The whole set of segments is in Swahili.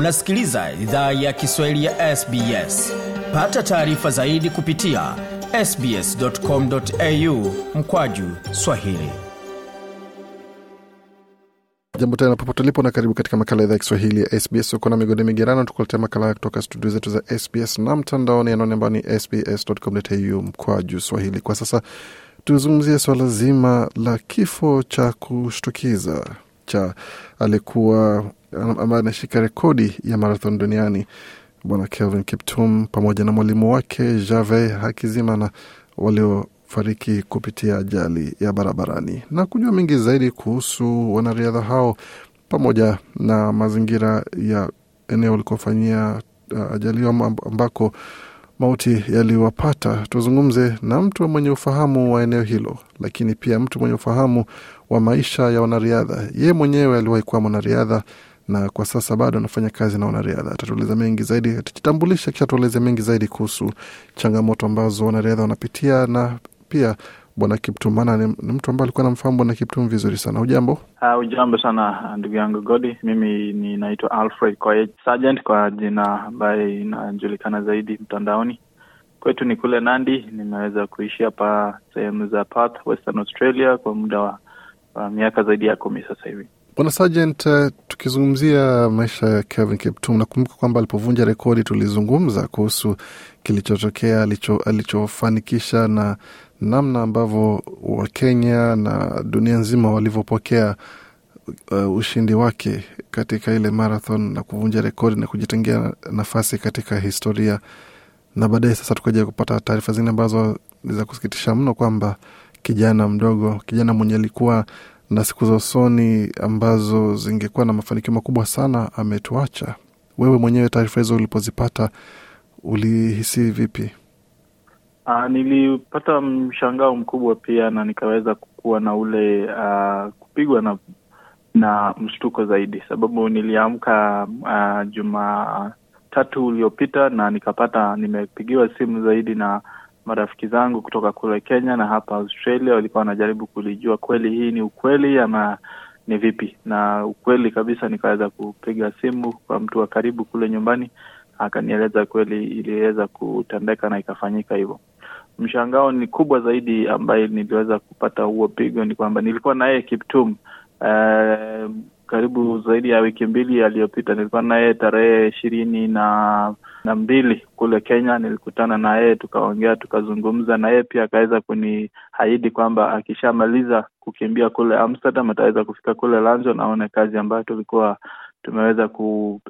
unasikiliza idhaa ya kiswahili ya sbs pata taarifa zaidi kupitia sbscomau mkwaju swahili. Jambo tena popote ulipo na karibu katika makala idhaa ya kiswahili ya sbs uko na migode migerano tukuletea makala kutoka studio zetu za sbs na mtandaoni anaone ambao ni sbs.com.au mkwaju swahili. Kwa sasa tuzungumzie swala zima la kifo cha kushtukiza cha alikuwa ambaye anashika rekodi ya marathon duniani. Bwana kelvin kiptum pamoja na mwalimu wake jave hakizimana waliofariki kupitia ajali ya barabarani. Na kujua mengi zaidi kuhusu wanariadha hao pamoja na mazingira ya eneo likofanyia uh, ajali ambako mauti yaliwapata. Tuzungumze na mtu mwenye ufahamu wa eneo hilo lakini pia mtu mwenye ufahamu wa maisha ya wanariadha. Ye mwenyewe aliwahi kuwa mwanariadha na kwa sasa bado anafanya kazi na wanariadha. Atatueleza mengi zaidi atajitambulisha kisha tueleze mengi zaidi kuhusu changamoto ambazo wanariadha wanapitia na pia bwana kiptumana ni, ni mtu ambaye alikuwa anamfahamu bwana kiptum vizuri sana ujambo Uh, sana ndugu yangu Godi. Mimi ninaitwa Alfred Koech Sergeant kwa jina ambaye inajulikana zaidi mtandaoni. Kwetu ni kule Nandi. Nimeweza kuishi hapa sehemu za Perth, Western Australia kwa muda wa, wa miaka zaidi ya kumi sasa hivi. bwana sergeant uh, tukizungumzia maisha ya kevin kiptum nakumbuka kwamba alipovunja rekodi tulizungumza kuhusu kilichotokea alicho, alichofanikisha na namna ambavyo wakenya na dunia nzima walivyopokea uh, ushindi wake katika ile marathon na kuvunja rekodi na kujitengea nafasi katika historia. Na baadaye sasa tukaja kupata taarifa zingine ambazo ni za kusikitisha mno kwamba kijana mdogo kijana mwenye alikuwa na siku za usoni ambazo zingekuwa na mafanikio makubwa sana ametuacha. Wewe mwenyewe taarifa hizo ulipozipata ulihisi vipi Uh, nilipata mshangao mkubwa pia na nikaweza kuwa na ule uh, kupigwa na na mshtuko zaidi, sababu niliamka uh, Jumatatu uliopita na nikapata nimepigiwa simu zaidi na marafiki zangu kutoka kule Kenya na hapa Australia, walikuwa wanajaribu kulijua kweli hii ni ukweli ama ni vipi, na ukweli kabisa nikaweza kupiga simu kwa mtu wa karibu kule nyumbani, akanieleza kweli iliweza kutendeka na ikafanyika hivyo. Mshangao ni kubwa zaidi ambaye niliweza kupata huo pigo ni kwamba nilikuwa naye Kiptum uh, karibu zaidi ya wiki mbili aliyopita. Nilikuwa naye tarehe ishirini na na mbili kule Kenya. Nilikutana na yeye tukaongea, tukazungumza na yeye pia akaweza kuniahidi kwamba akishamaliza kukimbia kule Amsterdam ataweza kufika kule Lanzo naone kazi ambayo tulikuwa tumeweza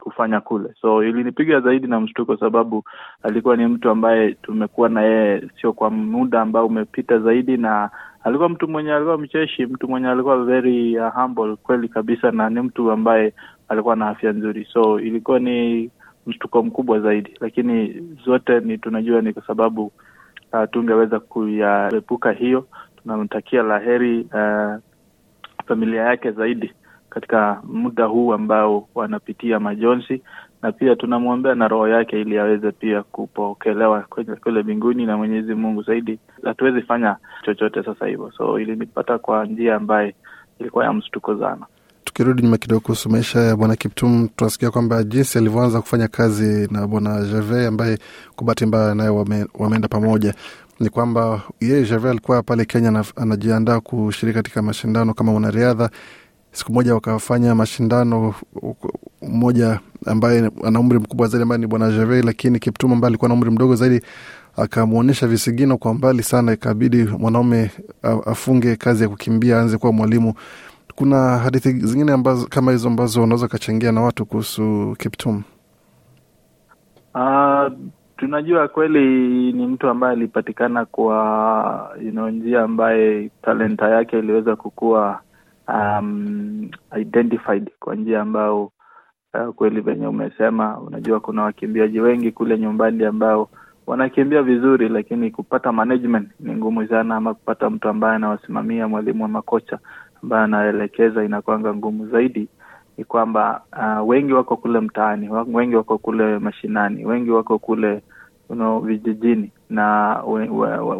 kufanya kule. So ilinipiga zaidi na mshtuko, sababu alikuwa ni mtu ambaye tumekuwa na yeye sio kwa muda ambao umepita zaidi, na alikuwa mtu mwenye alikuwa mcheshi, mtu mwenye alikuwa very uh, humble kweli kabisa, na ni mtu ambaye alikuwa na afya nzuri. So ilikuwa ni mshtuko mkubwa zaidi, lakini zote ni tunajua ni kwa sababu uh, tungeweza kuyaepuka hiyo. Tunamtakia la heri uh, familia yake zaidi katika muda huu ambao wanapitia majonzi, na pia tunamwombea na roho yake ili aweze pia kupokelewa kule mbinguni na Mwenyezi Mungu zaidi. Hatuwezi fanya chochote sasa hivyo, so ilinipata kwa njia ambaye ilikuwa ya mshtuko sana. tukirudi nyuma kidogo kuhusu maisha ya bwana kiptum tunasikia kwamba jinsi alivyoanza kufanya kazi na bwana jave ambaye kwa bahati mbaya naye wame, wameenda pamoja ni kwamba yeye jave alikuwa pale kenya anajiandaa kushiriki katika mashindano kama mwanariadha siku moja wakafanya mashindano mmoja ambaye ana umri mkubwa zaidi ambaye ni bwana jave lakini kiptum ambaye alikuwa na umri mdogo zaidi akamwonyesha visigino kwa mbali sana ikabidi mwanaume afunge kazi ya kukimbia aanze kuwa mwalimu kuna hadithi zingine ambazo kama hizo ambazo unaweza ukachangia na watu kuhusu Kiptum? Uh, tunajua kweli ni mtu ambaye alipatikana kwa you know, njia ambaye talenta yake iliweza kukuwa um, identified kwa njia ambayo uh, kweli venye umesema, unajua kuna wakimbiaji wengi kule nyumbani ambao wanakimbia vizuri, lakini kupata management ni ngumu sana, ama kupata mtu ambaye anawasimamia, mwalimu wa makocha ambaye anaelekeza inakwanga ngumu zaidi. Ni kwamba uh, wengi wako kule mtaani, wengi wako kule mashinani, wengi wako kule you know, vijijini na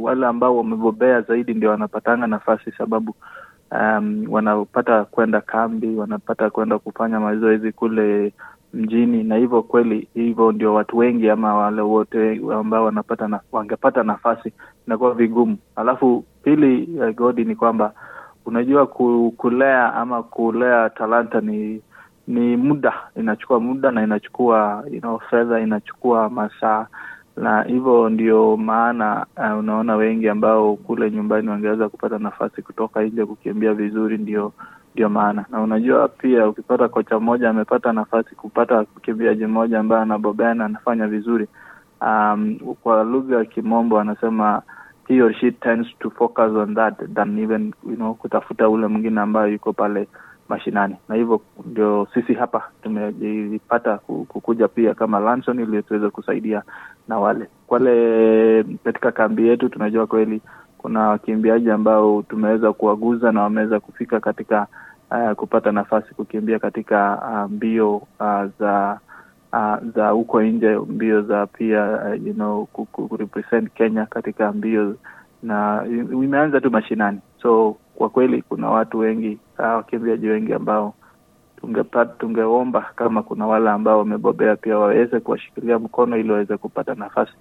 wale ambao wamebobea zaidi ndio wanapatanga nafasi sababu um, wanapata kwenda kambi, wanapata kwenda kufanya mazoezi kule mjini, na hivyo kweli, hivyo ndio watu wengi ama wale wote ambao wanapata na, wangepata nafasi inakuwa vigumu. Alafu pili, uh, Godi, ni kwamba unajua kulea ama kulea talanta ni ni muda, inachukua muda na inachukua you know, fedha, inachukua masaa na hivyo ndio maana uh, unaona wengi ambao kule nyumbani wangeweza kupata nafasi kutoka nje kukimbia vizuri, ndio ndio maana. Na unajua pia ukipata kocha mmoja amepata nafasi kupata mkimbiaji mmoja ambaye anabobea na anafanya vizuri, um, kwa lugha ya Kimombo anasema he or she tends to focus on that than even you know, kutafuta ule mwingine ambayo yuko pale mashinani, na hivyo ndio sisi hapa tumejipata kukuja pia kama Lanson ili tuweze kusaidia na wale wale katika kambi yetu. Tunajua kweli kuna wakimbiaji ambao tumeweza kuwaguza na wameweza kufika katika uh, kupata nafasi kukimbia katika uh, mbio uh, za uh, za huko nje, mbio za pia uh, you know, kurepresent Kenya katika mbio na imeanza tu mashinani so kwa kweli kuna watu wengi wakimbiaji wengi ambao tungepata tungeomba kama kuna wale ambao wamebobea pia waweze kuwashikilia mkono ili waweze kupata nafasi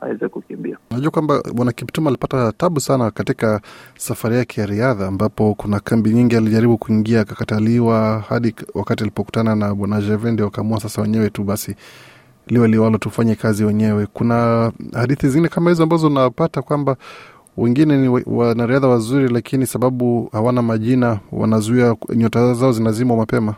waweze kukimbia. Najua kwamba bwana Kiptum alipata tabu sana katika safari yake ya riadha, ambapo kuna kambi nyingi alijaribu kuingia akakataliwa, hadi wakati alipokutana na bwana Jevende wakaamua sasa wenyewe tu basi liwe liwalo, tufanye kazi wenyewe. Kuna hadithi zingine kama hizo ambazo unapata kwamba wengine ni wanariadha wazuri, lakini sababu hawana majina wanazuia, nyota zao zinazimwa mapema.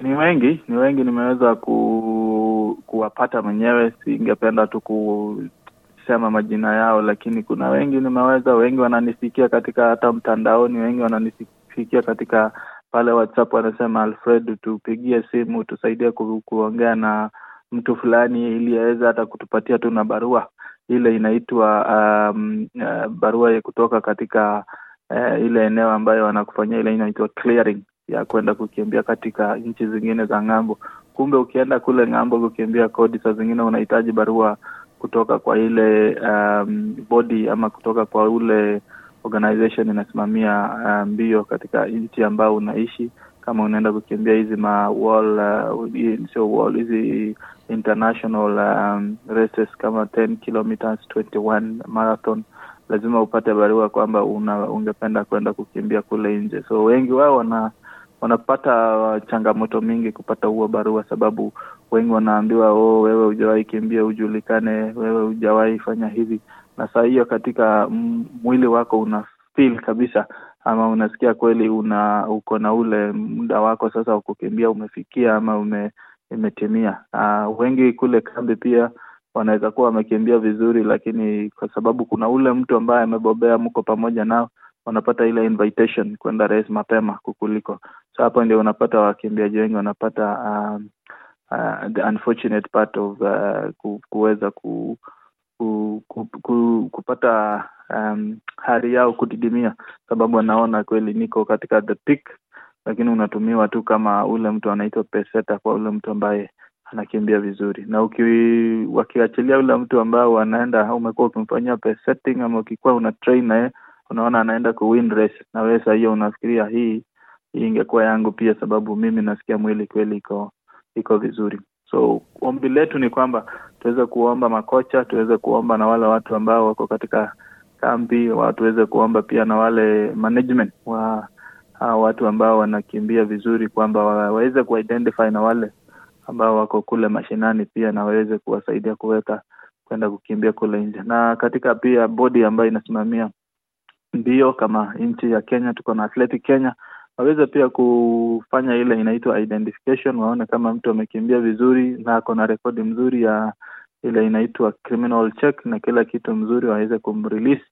Ni wengi, ni wengi nimeweza ku, kuwapata mwenyewe. Singependa tu kusema majina yao, lakini kuna wengi nimeweza, wengi wananisikia katika hata mtandaoni, wengi wananisikia katika pale WhatsApp, wanasema Alfred, tupigie simu tusaidie ku, kuongea na mtu fulani ili aweze hata kutupatia tu na barua ile inaitwa um, uh, barua kutoka katika uh, ile eneo ambayo wanakufanyia ile inaitwa clearing ya kwenda kukimbia katika nchi zingine za ng'ambo. Kumbe ukienda kule ng'ambo kukimbia kodi, saa zingine unahitaji barua kutoka kwa ile um, body ama kutoka kwa ule organization inasimamia mbio mbio katika nchi ambao unaishi kama unaenda kukimbia hizi ma wall uh, sio wall hizi international um, races kama 10 kilometers 21 marathon lazima upate barua kwamba una ungependa kwenda kukimbia kule nje. So wengi wao wana wanapata changamoto mingi kupata huo barua sababu wengi wanaambiwa oh, wewe hujawahi kimbia hujulikane wewe hujawahi fanya hivi. Na saa hiyo katika mwili wako una feel kabisa ama unasikia kweli una uko na ule muda wako sasa wa kukimbia umefikia ama ume imetimia. Uh, wengi kule kambi pia wanaweza kuwa wamekimbia vizuri, lakini kwa sababu kuna ule mtu ambaye amebobea, mko pamoja nao, wanapata ile invitation kwenda race mapema kukuliko. So hapo ndio unapata wakimbiaji wengi wanapata um, uh, the unfortunate part of uh, kuweza ku, ku, ku, ku, kupata um, hali yao kudidimia, sababu anaona kweli niko katika the peak lakini unatumiwa tu kama ule mtu anaitwa peseta kwa ule mtu ambaye anakimbia vizuri. Na uki, wakiachilia ule mtu ambao anaenda umekuwa ukimfanyia pesetting ama ukikuwa una train naye unaona anaenda ku win race. Na wewe saa hiyo unafikiria hii hii ingekuwa yangu pia sababu mimi nasikia mwili kweli iko iko vizuri. So ombi letu ni kwamba tuweze kuomba makocha tuweze kuomba na wale watu ambao wako katika kambi watuweze kuomba pia na wale management wa hawa watu ambao wanakimbia vizuri kwamba waweze kuidentify na wale ambao wako kule mashinani pia na waweze kuwasaidia kuweka kwenda kukimbia kule nje. Na katika pia bodi ambayo inasimamia mbio kama nchi ya Kenya tuko na Athletic Kenya waweze pia kufanya ile inaitwa identification waone kama mtu amekimbia vizuri na ako na rekodi mzuri ya ile inaitwa criminal check na kila kitu mzuri waweze kumrelease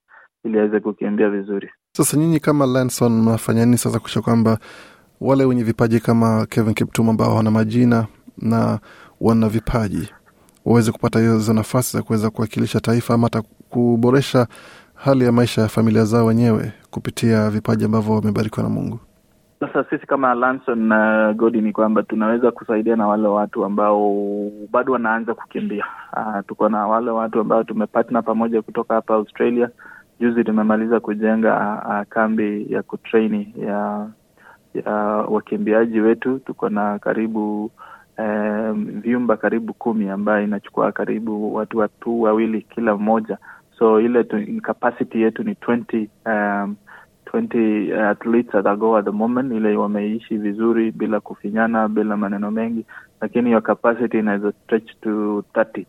ili aweze kukimbia vizuri sasa nyinyi kama Lanson mnafanya nini sasa kuisha kwamba wale wenye vipaji kama Kevin Kiptum ambao wana majina na wana vipaji waweze kupata hizo nafasi za kuweza kuwakilisha taifa ama hata kuboresha hali ya maisha ya familia zao wenyewe kupitia vipaji ambavyo wamebarikiwa na Mungu. Sasa sisi kama Lanson na uh, Godi ni kwamba tunaweza kusaidia na wale watu ambao bado wanaanza kukimbia. Uh, tuko na wale watu ambao tumepartner pamoja kutoka hapa Australia. Juzi tumemaliza kujenga uh, kambi ya kutraini ya ya wakimbiaji wetu. Tuko na karibu um, vyumba karibu kumi ambayo inachukua karibu watu watu wawili kila mmoja so ile tu, capacity yetu ni 20 um, 20 athletes at go at the moment ile wameishi vizuri bila kufinyana bila maneno mengi lakini your capacity inaweza stretch to 30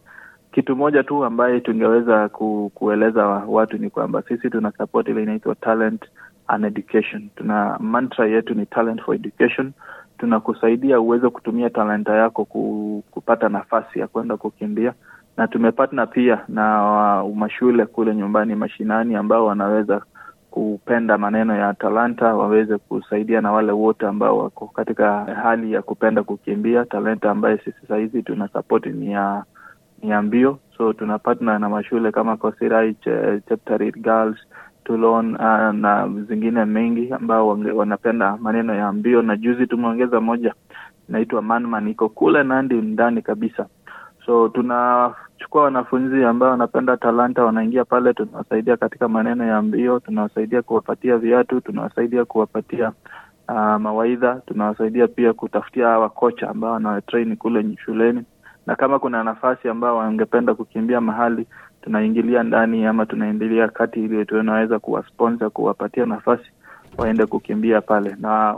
kitu moja tu ambaye tungeweza ku, kueleza watu ni kwamba sisi tuna support ile inaitwa talent and education. Tuna mantra yetu ni talent for education. Tunakusaidia uweze kutumia talanta yako ku, kupata nafasi ya kwenda kukimbia. Na tumepatna pia na uh, mashule kule nyumbani mashinani ambao wanaweza kupenda maneno ya talanta waweze kusaidia na wale wote ambao wako katika hali ya kupenda kukimbia. Talanta ambayo sisi sahizi tuna sapoti ni ya ni ya mbio. So tuna partner na mashule kama Kosirai, Cheptarit Girls, Toulon uh, na zingine mengi ambao wanapenda maneno ya mbio, na juzi tumeongeza moja inaitwa Manman, iko kule Nandi ndani kabisa. So tunachukua wanafunzi ambao wanapenda talanta, wanaingia pale, tunawasaidia katika maneno ya mbio, tunawasaidia kuwapatia viatu, tunawasaidia kuwapatia uh, mawaidha, tunawasaidia pia kutafutia hawa kocha ambao wanawatrain kule shuleni. Na kama kuna nafasi ambao wangependa kukimbia mahali tunaingilia ndani ama tunaingilia kati ili tunaweza kuwasponsor kuwapatia nafasi waende kukimbia pale. Na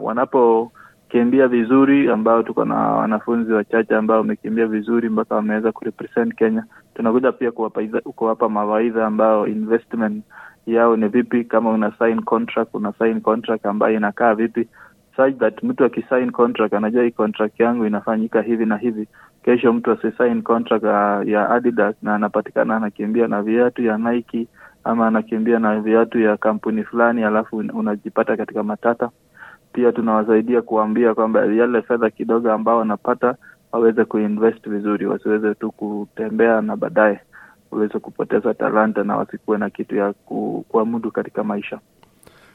wanapokimbia vizuri ambao tuko na wanafunzi wachache ambao wamekimbia vizuri mpaka wameweza kurepresent Kenya. Tunakuja pia kuwapa, kuwapa mawaidha ambao investment yao ni vipi kama una sign contract una sign contract ambayo inakaa vipi. Such that mtu akisign contract anajua hii contract yangu inafanyika hivi na hivi. Kesho mtu asisign contract uh, ya Adidas na anapatikana anakimbia na viatu ya Nike ama anakimbia na viatu ya kampuni fulani alafu unajipata katika matata pia tunawasaidia kuwaambia kwamba yale fedha kidogo ambao wanapata waweze kuinvest vizuri wasiweze tu kutembea na baadaye waweze kupoteza talanta na wasikuwe na kitu ya ku, kuamudu katika maisha.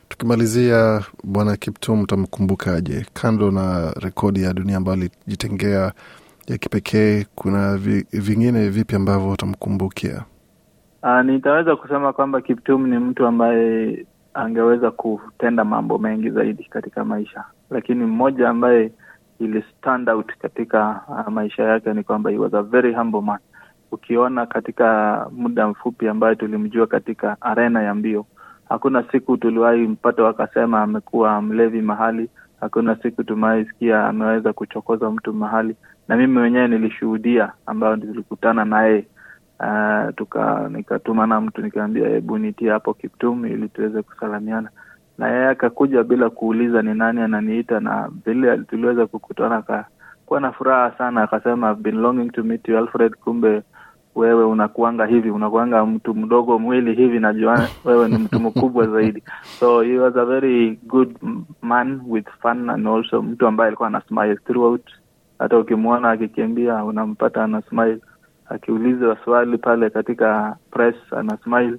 Tukimalizia bwana Kiptum utamkumbukaje? Kando na rekodi ya dunia ambayo alijitengea ya kipekee kuna vi, vingine vipi ambavyo utamkumbukia? Uh, nitaweza kusema kwamba Kiptum ni mtu ambaye angeweza kutenda mambo mengi zaidi katika maisha. Lakini mmoja ambaye ili stand out katika uh, maisha yake ni kwamba he was a very humble man. Ukiona katika muda mfupi ambayo tulimjua katika arena ya mbio hakuna siku tuliwahi mpata wakasema amekuwa mlevi mahali hakuna siku tumewahi sikia ameweza kuchokoza mtu mahali. Na mimi mwenyewe nilishuhudia ambayo tulikutana naye uh, tuka nikatuma na mtu nikaambia hebu nitie hapo Kiptum ili tuweze kusalamiana. Na yeye akakuja bila kuuliza ni nani ananiita na vile tuliweza kukutana akakuwa na furaha sana akasema been longing to meet you Alfred kumbe wewe unakuanga hivi unakuanga mtu mdogo mwili hivi najua wewe ni mtu mkubwa zaidi. So he was a very good man with fun and also mtu ambaye alikuwa ana smile throughout. Hata ukimwona akikimbia unampata ana smile akiulizwa swali pale katika press ana smile.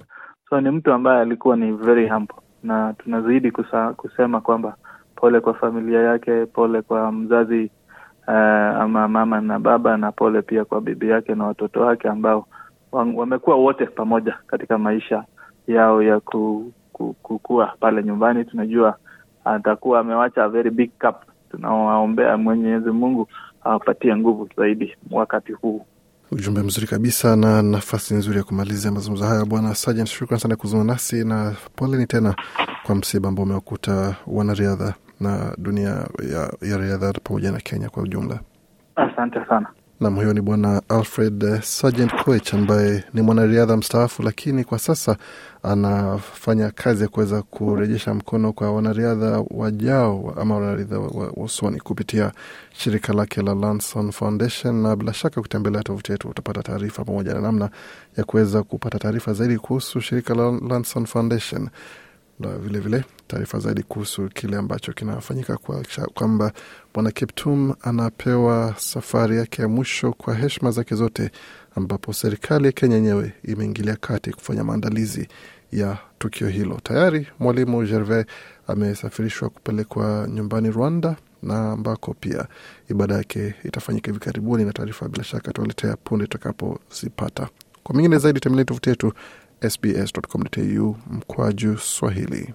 So ni mtu ambaye alikuwa ni very humble. Na tunazidi kusa, kusema kwamba pole kwa familia yake pole kwa mzazi uh, ama mama na baba na pole pia kwa bibi yake na watoto wake ambao wamekuwa wote pamoja katika maisha yao ya ku, ku, kukua pale nyumbani. Tunajua atakuwa amewacha a very big cup. Tunawaombea mwenyezi mungu awapatie nguvu zaidi wakati huu ujumbe mzuri kabisa na nafasi nzuri ya kumalizia mazungumzo haya bwana Sergeant shukran sana kuzungumza nasi na poleni tena kwa msiba ambao umewakuta wanariadha na dunia ya, ya riadha pamoja na Kenya kwa ujumla. Asante sana. Nam, huyo ni bwana Alfred uh, Sergeant Koech ambaye ni mwanariadha mstaafu, lakini kwa sasa anafanya kazi ya kuweza kurejesha mkono kwa wanariadha wajao ama wanariadha wa kupitia shirika lake la Lanson Foundation, na bila shaka ukitembelea tovuti yetu utapata taarifa pamoja na namna ya kuweza kupata taarifa zaidi kuhusu shirika la Lanson Foundation. Na vilevile taarifa zaidi kuhusu kile ambacho kinafanyika kwamba bwana Kiptum anapewa safari yake ya mwisho kwa heshima zake zote, ambapo serikali ya Kenya yenyewe imeingilia kati kufanya maandalizi ya tukio hilo. Tayari mwalimu Gervais amesafirishwa kupelekwa nyumbani Rwanda, na ambako pia ibada yake itafanyika hivi karibuni, na taarifa bila shaka tualetea punde tutakapozipata. Kwa mengine zaidi tembelea tovuti yetu sbs.com.au mkwaju Swahili.